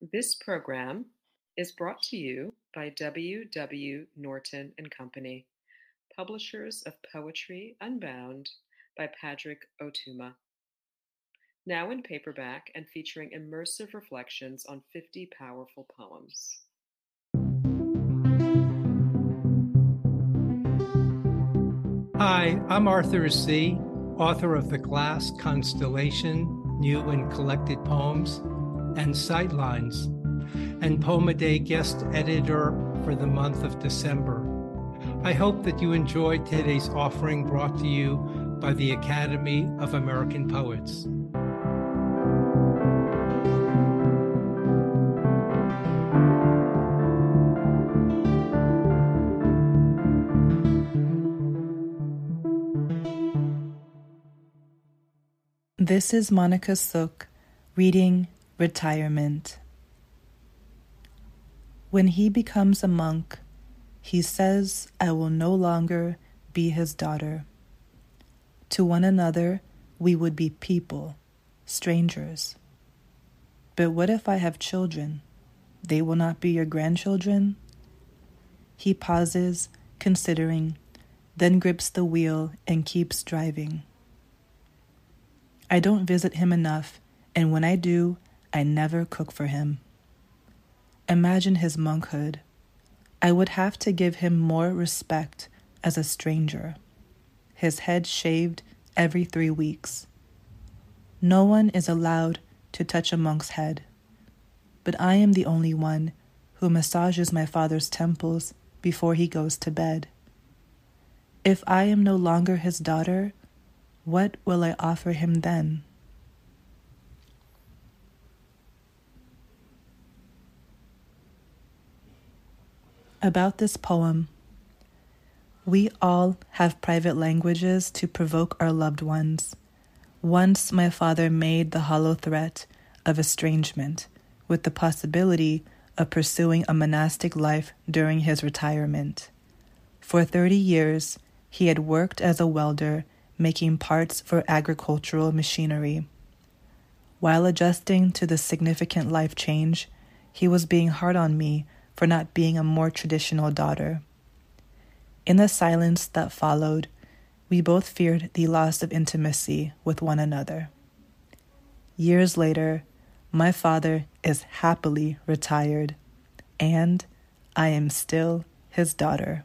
This program is brought to you by W. W. Norton and Company, publishers of Poetry Unbound by Padraig Ó Tuama. Now in paperback and featuring immersive reflections on 50 powerful poems. Hi, I'm Arthur Sze, author of The Glass Constellation, New and Collected Poems, and Sightlines, and Poem a Day guest editor for the month of December. I hope that you enjoyed today's offering brought to you by the Academy of American Poets. This is Monica Sok reading Retirement. When he becomes a monk, he says, I will no longer be his daughter. To one another, we would be people, strangers. But what if I have children? They will not be your grandchildren? He pauses, considering, then grips the wheel and keeps driving. I don't visit him enough, and when I do, I never cook for him. Imagine his monkhood. I would have to give him more respect as a stranger. His head shaved every three weeks. No one is allowed to touch a monk's head, but I am the only one who massages my father's temples before he goes to bed. If I am no longer his daughter, what will I offer him then? About this poem, we all have private languages to provoke our loved ones. Once my father made the hollow threat of estrangement with the possibility of pursuing a monastic life during his retirement. For 30 years, he had worked as a welder making parts for agricultural machinery. While adjusting to the significant life change, he was being hard on me for not being a more traditional daughter. In the silence that followed, we both feared the loss of intimacy with one another. Years later, my father is happily retired, and I am still his daughter.